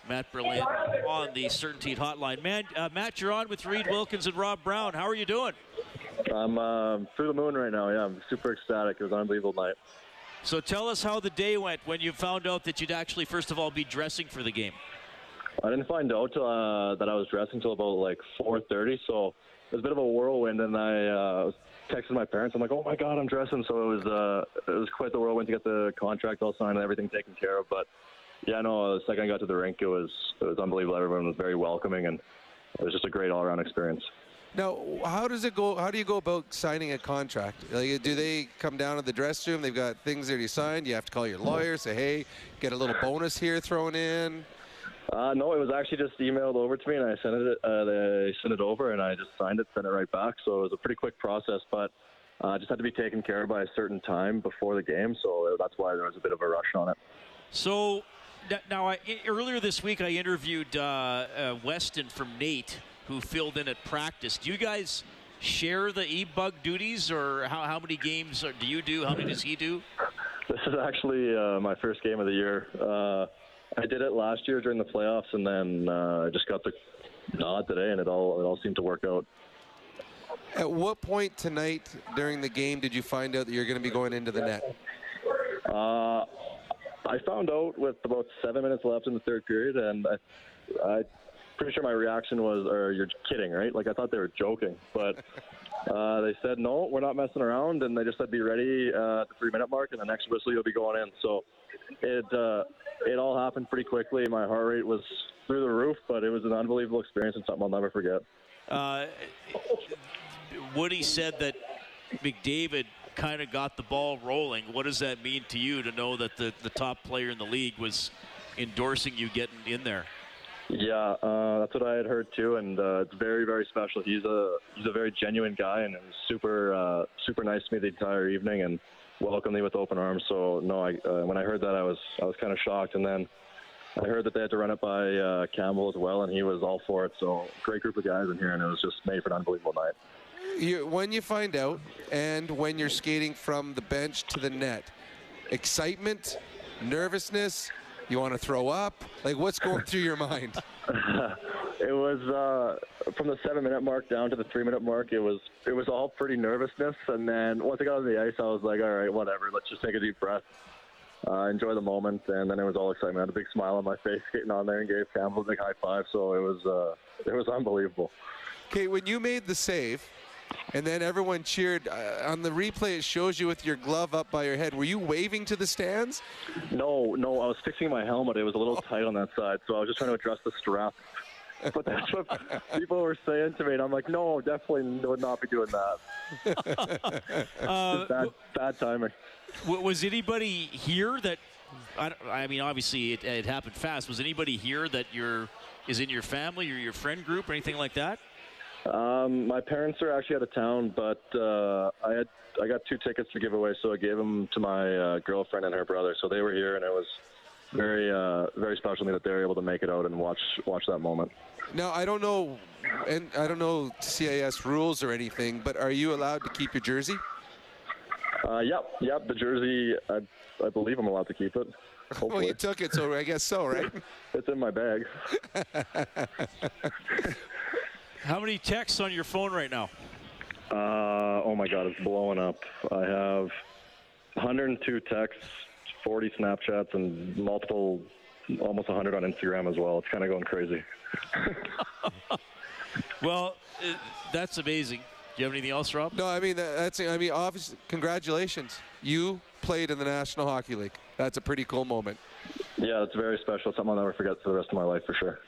Matt Berlin on the CertainTeed Hotline. Man, uh, Matt, you're on with Reed Wilkins and Rob Brown. How are you doing? I'm um, through the moon right now. Yeah, I'm super ecstatic. It was an unbelievable night. So tell us how the day went when you found out that you'd actually, first of all, be dressing for the game. I didn't find out uh, that I was dressing until about like 4:30, so it was a bit of a whirlwind. And I uh, texting my parents. I'm like, "Oh my God, I'm dressing!" So it was uh, it was quite the whirlwind to get the contract all signed and everything taken care of. But yeah, no, the second I got to the rink, it was it was unbelievable. Everyone was very welcoming, and it was just a great all-around experience. Now, how does it go? How do you go about signing a contract? Like, do they come down to the dress room? They've got things already signed. You have to call your lawyer, say, "Hey, get a little bonus here thrown in." Uh, no, it was actually just emailed over to me, and I sent it. Uh, they sent it over, and I just signed it, sent it right back. So it was a pretty quick process, but uh, just had to be taken care of by a certain time before the game. So that's why there was a bit of a rush on it. So now, I, earlier this week, I interviewed uh, uh, Weston from NAIT, who filled in at practice. Do you guys share the e-bug duties, or how, how many games do you do? How many does he do? This is actually uh, my first game of the year. Uh, I did it last year during the playoffs, and then uh, I just got the nod today, and it all it all seemed to work out. At what point tonight during the game did you find out that you're going to be going into the net? Uh, I found out with about seven minutes left in the third period, and I, I pretty sure my reaction was, "Or you're kidding, right?" Like I thought they were joking, but *laughs* uh, they said, "No, we're not messing around," and they just said, "Be ready uh, at the three minute mark, and the next whistle you'll be going in." So it uh, it all happened pretty quickly. My heart rate was through the roof, but it was an unbelievable experience and something I'll never forget. Uh, Woody said that McDavid kind of got the ball rolling. What does that mean to you to know that the, the top player in the league was endorsing you getting in there? Yeah, uh, that's what I had heard too, and uh, it's very, very special. He's a he's a very genuine guy, and it was super uh, super nice to me the entire evening, and welcomed me with open arms. So no, I uh, when I heard that, I was I was kind of shocked, and then I heard that they had to run it by uh, Campbell as well, and he was all for it. So great group of guys in here, and it was just made for an unbelievable night you, when you find out and when you're skating from the bench to the net, excitement, nervousness, you want to throw up? Like, what's going through your mind? *laughs* it was uh, from the seven minute mark down to the three minute mark. It was it was all pretty nervousness, and then once I got on the ice, I was like, all right, whatever. Let's just take a deep breath, uh, enjoy the moment, and then it was all excitement. I had a big smile on my face, getting on there and gave Campbell a big high five. So it was uh, it was unbelievable. Okay, when you made the save, and then everyone cheered. Uh, on the replay, it shows you with your glove up by your head. Were you waving to the stands? No, no. I was fixing my helmet. It was a little tight on that side, so I was just trying to adjust the strap. *laughs* But that's what people were saying to me, and I'm like, no, definitely would not be doing that. *laughs* uh, bad, bad timing. Was anybody here that? I, I mean, obviously it, it happened fast. Was anybody here that you're is in your family or your friend group or anything like that? Um, my parents are actually out of town, but uh, I had I got two tickets to give away, so I gave them to my uh, girlfriend and her brother. So they were here, and it was very uh, very special to me that they were able to make it out and watch watch that moment. Now I don't know, and I don't know CIS rules or anything, but are you allowed to keep your jersey? Uh, yep, yep. The jersey, I, I believe I'm allowed to keep it. Hopefully. *laughs* well, you took it, so I guess so, right? *laughs* it's in my bag. *laughs* How many texts on your phone right now? Uh, oh my God, it's blowing up. I have 102 texts, 40 Snapchats, and multiple, almost 100 on Instagram as well. It's kind of going crazy. *laughs* well, it, that's amazing. Do you have anything else, Rob? No, I mean that's. I mean, obviously, congratulations. You played in the National Hockey League. That's a pretty cool moment. Yeah, it's very special. Something I'll never forget for the rest of my life, for sure.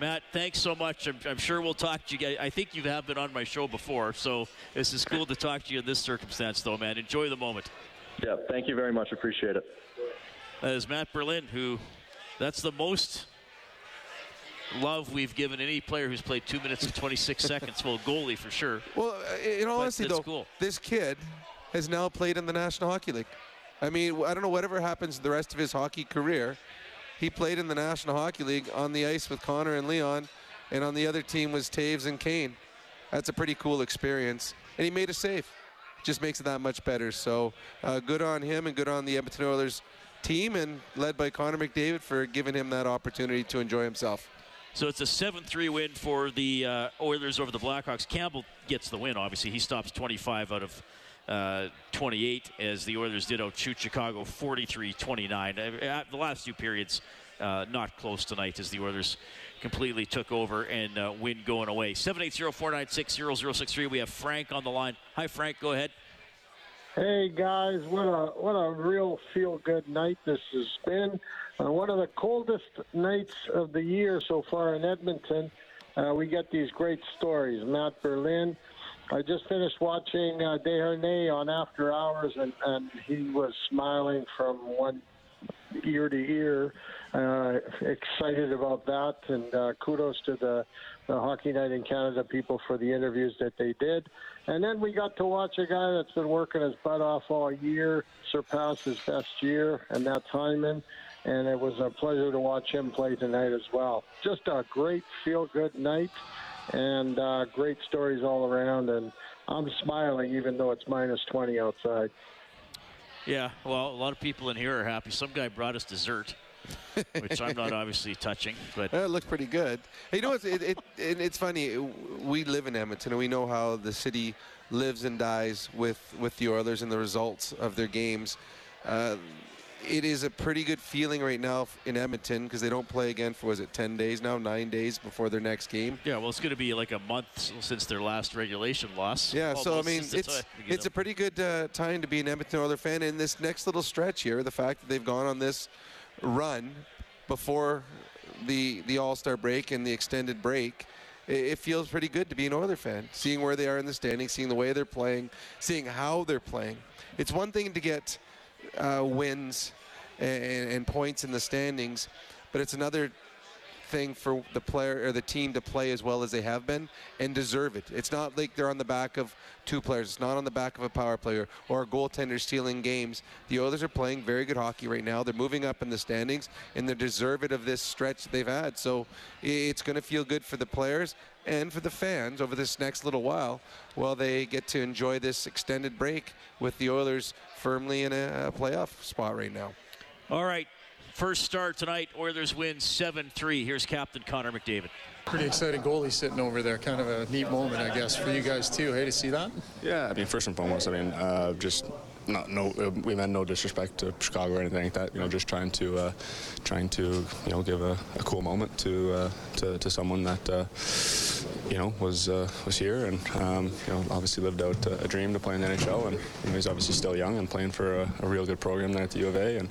Matt, thanks so much. I'm, I'm, sure we'll talk to you guys. I think you have been on my show before, so this is cool to talk to you in this circumstance, though, man. Enjoy the moment. Yeah, thank you very much. Appreciate it. That is Matt Berlin, who that's the most love we've given any player who's played two minutes and 26 *laughs* seconds. Well, goalie for sure. Well, uh, in all honesty, though, cool. this kid has now played in the National Hockey League. I mean, I don't know whatever happens the rest of his hockey career he played in the National Hockey League on the ice with Connor and Leon, and on the other team was Toews and Kane. That's a pretty cool experience. And he made a save. Just makes it that much better. So uh, good on him and good on the Edmonton Oilers team and led by Connor McDavid for giving him that opportunity to enjoy himself. So it's a 7-3 win for the uh, Oilers over the Blackhawks. Campbell gets the win, obviously. He stops 25 out of uh, 28 as the Oilers did outshoot Chicago 43-29. Uh, the last two periods, uh, not close tonight as the Oilers completely took over and uh, win going away. 780-496-0063. We have Frank on the line. Hi, Frank. Go ahead. Hey guys, what a what a real feel good night this has been. Uh, one of the coldest nights of the year so far in Edmonton. Uh, we get these great stories. Matt Berlin. I just finished watching uh, Desharnais on After Hours, and, and he was smiling from one ear to ear, uh, excited about that. And uh, kudos to the, the Hockey Night in Canada people for the interviews that they did. And then we got to watch a guy that's been working his butt off all year surpass his best year, and that's Hyman. And it was a pleasure to watch him play tonight as well. Just a great feel good night and uh, great stories all around. And I'm smiling even though it's minus 20 outside. Yeah, well, a lot of people in here are happy. Some guy brought us dessert, which I'm not *laughs* obviously touching, but it looks pretty good. You know, it's, it, it, it, it's funny. We live in Edmonton, and we know how the city lives and dies with, with the Oilers and the results of their games. Uh, it is a pretty good feeling right now in Edmonton because they don't play again for was it 10 days now, nine days before their next game. Yeah, well, it's going to be like a month since their last regulation loss. Yeah, so I mean, it's it's a pretty good uh, time to be an Edmonton Oilers fan. In this next little stretch here, the fact that they've gone on this run before the the All Star break and the extended break. It feels pretty good to be an Oiler fan, seeing where they are in the standings, seeing the way they're playing, seeing how they're playing. It's one thing to get uh, wins and, and, points in the standings, but it's another thing for the player or the team to play as well as they have been and deserve it. It's not like they're on the back of two players. It's not on the back of a power player or a goaltender stealing games. The Oilers are playing very good hockey right now. They're moving up in the standings and they deserve it of this stretch they've had. So it's going to feel good for the players and for the fans over this next little while while they get to enjoy this extended break with the Oilers firmly in a, a playoff spot right now. All right. First start tonight, Oilers win 7 3. Here's Captain Connor McDavid. Pretty exciting goalie sitting over there. Kind of a neat moment, I guess, for you guys, too. Hey, to see that? Yeah, I mean, first and foremost, I mean, uh, just not no uh, we meant no disrespect to Chicago or anything like that. You know, just trying to uh, trying to you know give a, a cool moment to, uh, to to someone that uh, you know was uh, was here and um, you know obviously lived out a dream to play in the NHL and you know, he's obviously still young and playing for a, a, real good program there at the U of A and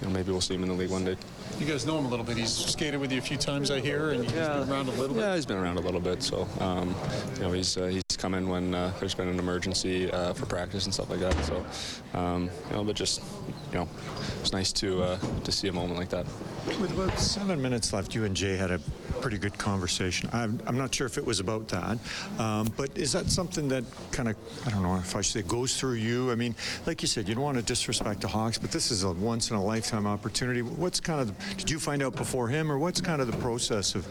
you know maybe we'll see him in the league one day. You guys know him a little bit. He's skated with you a few times, I hear, and he's yeah, been around a little bit. Yeah, he's been around a little bit. So, um, you know, he's uh, he's come in when uh, there's been an emergency uh, for practice and stuff like that. So, um, you know, but just you know, it's nice to uh, to see a moment like that. With about seven minutes left, you and Jay had a pretty good conversation. I'm, I'm not sure if it was about that, um, but is that something that kind of, I don't know if I should say, goes through you? I mean, like you said, you don't want to disrespect the Hawks, but this is a once in a lifetime opportunity. What's kind of, the, did you find out before him, or what's kind of the process of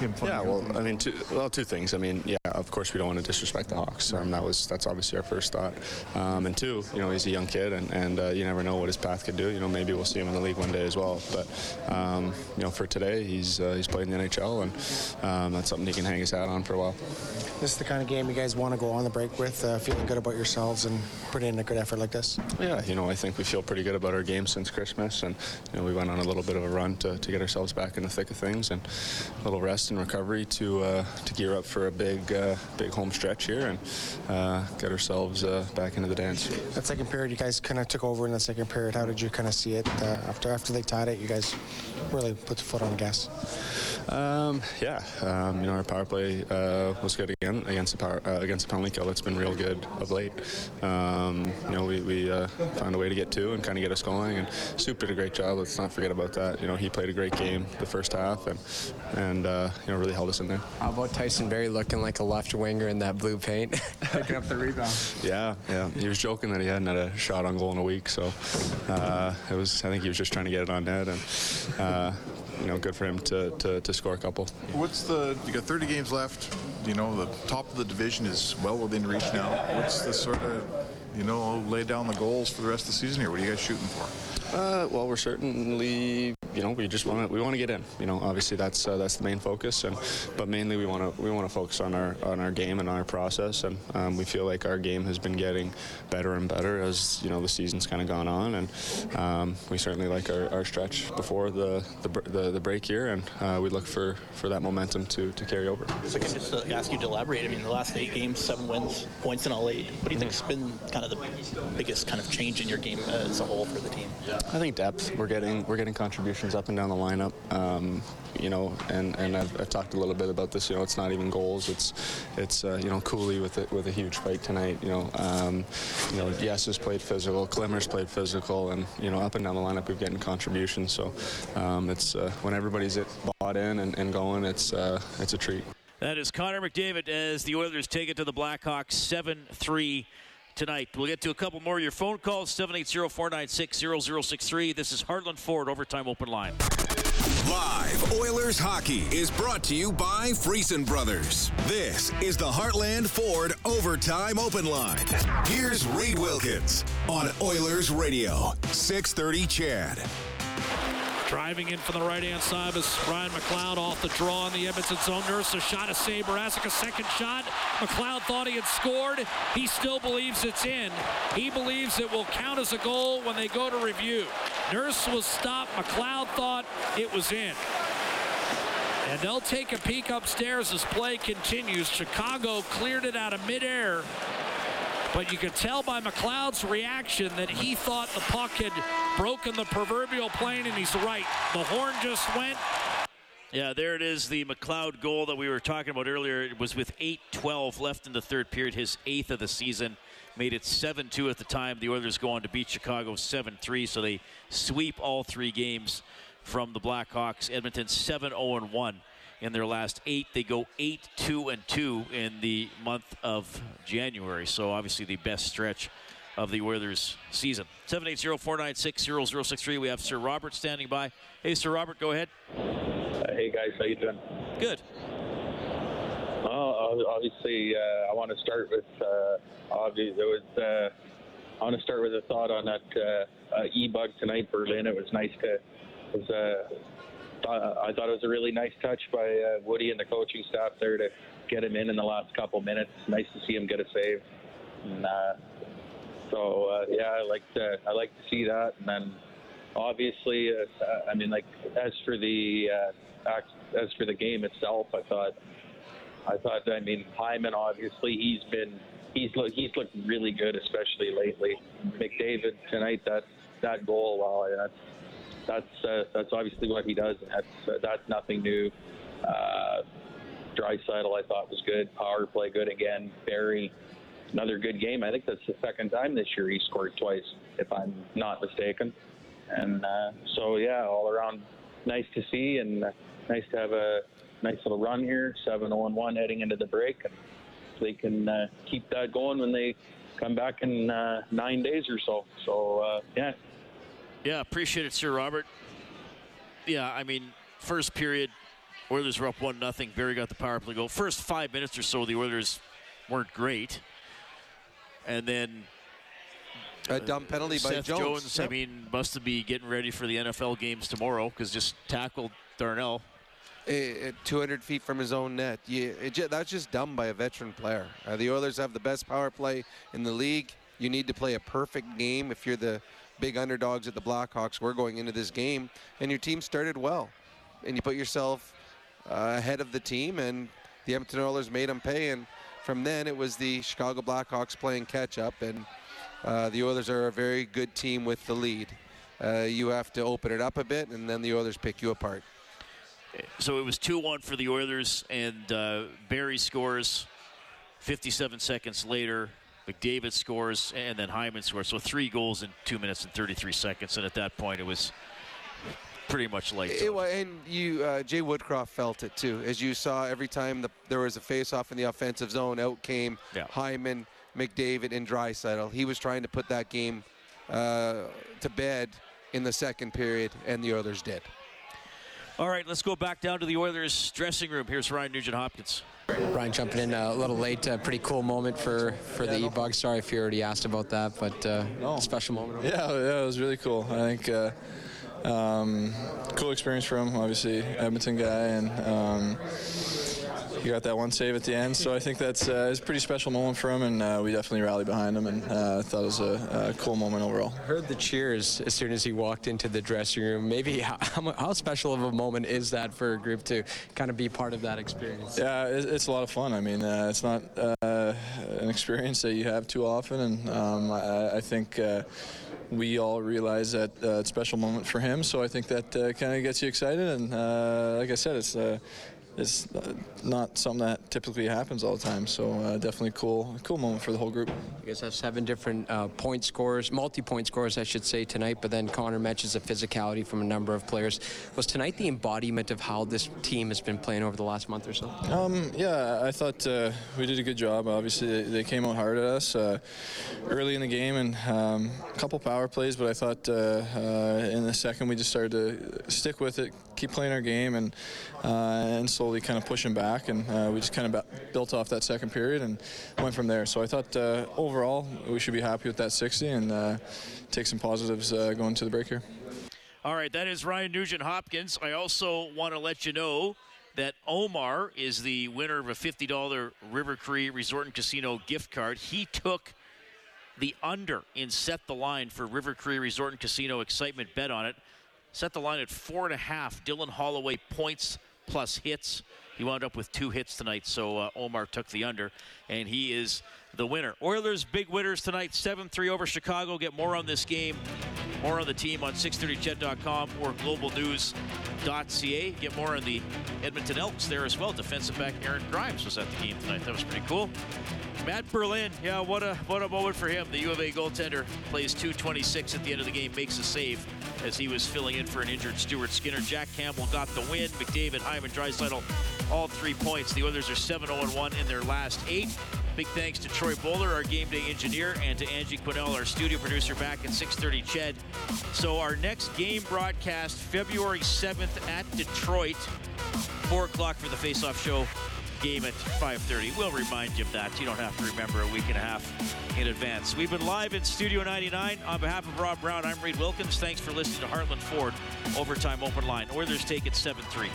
Yeah, well, I mean, two, well, two things. I mean, yeah, of course we don't want to disrespect the Hawks. Um, that was that's obviously our first thought. Um, and two, you know, he's a young kid, and, and uh, you never know what his path could do. You know, maybe we'll see him in the league one day as well. But um, you know, for today, he's uh, he's played in the NHL, and um, that's something he can hang his hat on for a while. This is the kind of game you guys want to go on the break with, uh, feeling good about yourselves and putting in a good effort like this. Yeah, you know, I think we feel pretty good about our game since Christmas, and you know, we went on a little bit of a run to, to get ourselves back in the thick of things, and a little rest and recovery to uh, to gear up for a big uh, big home stretch here and uh, get ourselves uh, back into the dance. That second period, you guys kind of took over in the second period. How did you kind of see it uh, after after they tied it? You guys really put the foot on the gas. Um, yeah, um, you know our power play uh, was good again against the power uh, against the penalty kill. It's been real good of late. Um, you know we, we uh, found a way to get two and kind of get us going. And Soup did a great job. Let's not forget about that. You know he played a great game the first half and and uh, you know really held us in there. How about Tyson Barrie looking like a left winger in that blue paint, *laughs* picking up the rebound? Yeah, yeah. He was joking that he hadn't had a shot on goal in a week, so uh, it was. I think he was just trying to get it on net and uh, you know, good for him to, to, to score a couple. What's the, you got 30 games left, you know, the top of the division is well within reach now. What's the sort of, you know, lay down the goals for the rest of the season here? What are you guys shooting for? Uh, well, we're certainly you know, we just want to we want to get in. You know, obviously that's uh, that's the main focus, and but mainly we want to we want to focus on our on our game and our process, and um, we feel like our game has been getting better and better as you know the season's kind of gone on, and um, we certainly like our, our stretch before the the, the, the break here, and uh, we look for for that momentum to, to carry over. So I can just uh, ask you to elaborate. I mean, the last eight games, seven wins, points in all eight. What do you think's been kind of the biggest kind of change in your game as a whole for the team? I think depth. We're getting we're getting up and down the lineup. Um, you know, and, and I've, I've, talked a little bit about this. You know, it's not even goals. It's it's uh, you know Cooley with it with a huge fight tonight. You know, um, you know Yes has played physical. Klimmer's played physical, and you know up and down the lineup we've getting contributions. So um, it's uh, when everybody's bought in and, and going, it's uh, it's a treat. That is Connor McDavid as the Oilers take it to the Blackhawks 7 3 tonight. We'll get to a couple more of your phone calls 780 496 0063. This is Heartland Ford Overtime Open Line. Live Oilers hockey is brought to you by Friesen Brothers. This is the Heartland Ford Overtime Open Line. Here's Reed Wilkins on Oilers Radio, 630 CHED. Driving in from the right-hand side is Ryan McLeod off the draw in the Edmonton zone. Nurse a shot of Save Mrazek, a second shot. McLeod thought he had scored. He still believes it's in. He believes it will count as a goal when they go to review. Nurse was stopped. McLeod thought it was in. And they'll take a peek upstairs as play continues. Chicago cleared it out of midair. But you could tell by McLeod's reaction that he thought the puck had broken the proverbial plane, and he's right. The horn just went. Yeah, there it is, the McLeod goal that we were talking about earlier. It was with 8-12 left in the third period, his eighth of the season. Made it 7-2 at the time. The Oilers go on to beat Chicago 7-3, so they sweep all three games from the Blackhawks. Edmonton 7-0-1 in their last eight. They go eight, two, and two in the month of January. So obviously the best stretch of the Oilers season. 780-496-0063. We have Sir Robert standing by. Hey, Sir Robert, go ahead. Uh, hey guys, how you doing? Good. Well, obviously, uh, I want to start with. Uh, obviously, it was. Uh, I want to start with a thought on that uh, uh, e-bug tonight, Berlin. It was nice to. It was I thought it was a really nice touch by uh, Woody and the coaching staff there to get him in in the last couple minutes. Nice to see him get a save. And, uh, so uh, yeah, I like to I like to see that. And then obviously, uh, I mean, like as for the uh, as for the game itself, I thought I thought I mean Hyman obviously he's been he's look he's looked really good, especially lately. McDavid tonight that that goal, well, that's that's uh, that's obviously what he does, and that's uh, that's nothing new. Uh, Draisaitl, I thought was good. Power play good again. Barrie, another good game. I think that's the second time this year he scored twice, if I'm not mistaken. And uh, so yeah, all around nice to see, and nice to have a nice little run here. Seven zero one heading into the break, and they can uh, keep that going when they come back in uh, nine days or so. So uh, yeah, yeah, appreciate it, Sir Robert. Yeah, I mean, first period, Oilers were up one nothing. Barrie got the power play goal. First five minutes or so, the Oilers weren't great, and then a dumb uh, penalty Seth by Jones. Jones yep. I mean, must be getting ready for the NFL games tomorrow because just tackled Darnell. Eh, eh, it, 200 feet from his own net. Yeah, it, that's just dumb by a veteran player. Uh, the Oilers have the best power play in the league. You need to play a perfect game if you're the big underdogs at the Blackhawks were going into this game, and your team started well, and you put yourself uh, ahead of the team, and the Edmonton Oilers made them pay, and from then it was the Chicago Blackhawks playing catch up, and uh, the Oilers are a very good team with the lead. Uh, you have to open it up a bit, and then the Oilers pick you apart. So it was 2 1 for the Oilers, and uh, Barrie scores 57 seconds later. McDavid scores, and then Hyman scores. So three goals in two minutes and 33 seconds. And at that point, it was pretty much late. It, and you, uh, Jay Woodcroft felt it too, as you saw every time the, there was a face-off in the offensive zone. Out came yeah. Hyman, McDavid, and Draisaitl. He was trying to put that game uh, to bed in the second period, and the Oilers did. All right, let's go back down to the Oilers dressing room. Here's Ryan Nugent Hopkins. Ryan jumping in a little late. A pretty cool moment for, for the E-Bug. Sorry if you already asked about that, but uh, no. special moment. Yeah, yeah, it was really cool. I think uh, um, cool experience for him. Obviously, Edmonton guy, and um, he got that one save at the end. So I think that's uh, it's a pretty special moment for him, and uh, we definitely rallied behind him, and uh, thought it was a, a, cool moment overall. Heard the cheers as soon as he walked into the dressing room. Maybe *laughs* how, how special of a moment is that for a group to kind of be part of that experience? Yeah, it's a lot of fun. I mean, uh, it's not uh, an experience that you have too often, and um, I, I, think uh, we all realize that uh, it's a special moment for him. So I think that uh, kind of gets you excited. And uh, like I said, it's it's not something that typically happens all the time. So uh, definitely cool, cool moment for the whole group. You guys have seven different uh, point scores, multi-point scores, I should say tonight. But then Connor mentions the physicality from a number of players. Was tonight the embodiment of how this team has been playing over the last month or so? Um, yeah, I thought uh, we did a good job. Obviously, they came out hard at us uh, early in the game and um, a couple power plays. But I thought uh, uh, in the second we just started to stick with it, keep playing our game, and and so slowly kind of pushing back, and uh, we just kind of built off that second period and went from there. So I thought uh, overall we should be happy with that 60 and uh, take some positives uh, going to the break here. All right, that is Ryan Nugent Hopkins. I also want to let you know that Omar is the winner of a $50 River Cree Resort and Casino gift card. He took the under in set the line for River Cree Resort and Casino excitement bet on it. Set the line at four and a half. Dylan Holloway points plus hits. He wound up with two hits tonight, so uh, Omar took the under, and he is the winner. Oilers big winners tonight, 7-3 over Chicago. Get more on this game, more on the team on 630ched.com or globalnews.ca. Get more on the Edmonton Elks there as well. Defensive back Aaron Grimes was at the game tonight. That was pretty cool. Matt Berlin, yeah, what a what a moment for him. The U of A goaltender plays 226 at the end of the game, makes a save as he was filling in for an injured Stuart Skinner. Jack Campbell got the win. McDavid, Hyman, Draisaitl, all three points. The Oilers are 7-0-1 in their last eight. Big thanks to Troy Bowler, our game day engineer, and to Angie Quinnell, our studio producer, back at 6:30. Ched. So our next game broadcast, February 7th at Detroit, four o'clock for the face-off show game at 5.30. We'll remind you of that. You don't have to remember a week and a half in advance. We've been live in Studio 99. On behalf of Rob Brown, I'm Reed Wilkins. Thanks for listening to Heartland Ford Overtime Open Line. Oilers take it 7-3.